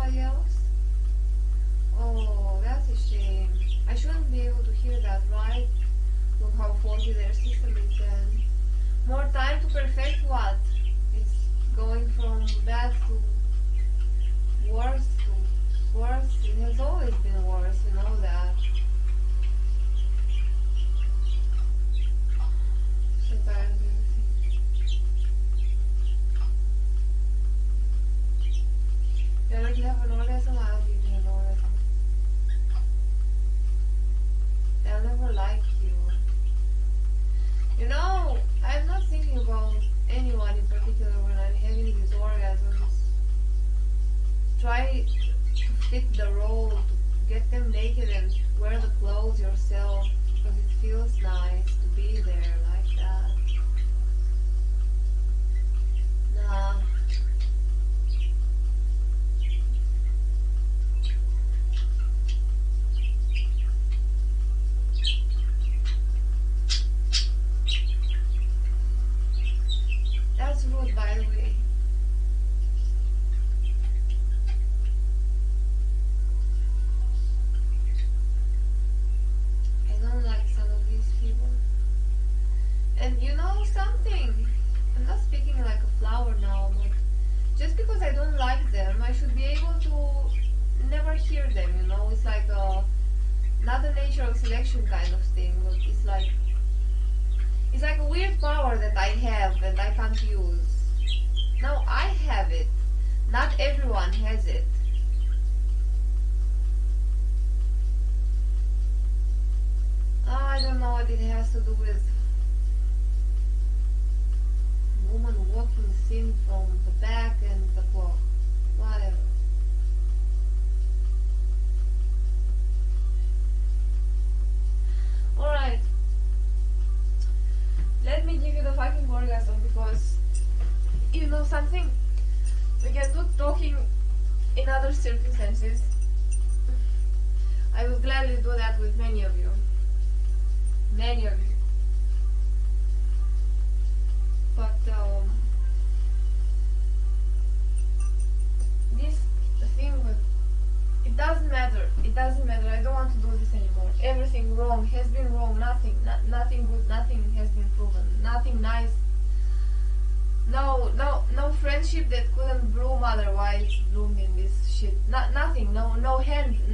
somebody else? Oh, that's a shame. I shouldn't be able to hear that, right? Look how faulty their system is then. More time to perfect what? It's going from bad to worse to worse. It has always been worse, you know that. power that I have and I can't use. Now I have it. Not everyone has it. I don't know what it has to do with woman walking seen from the back and the clock.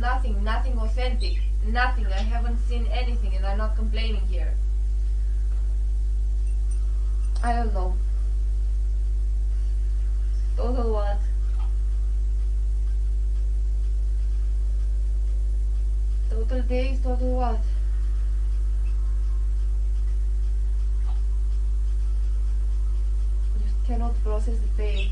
nothing, nothing authentic, nothing. I haven't seen anything and I'm not complaining here. I don't know. Total what? Total days, total what? You cannot process the pain.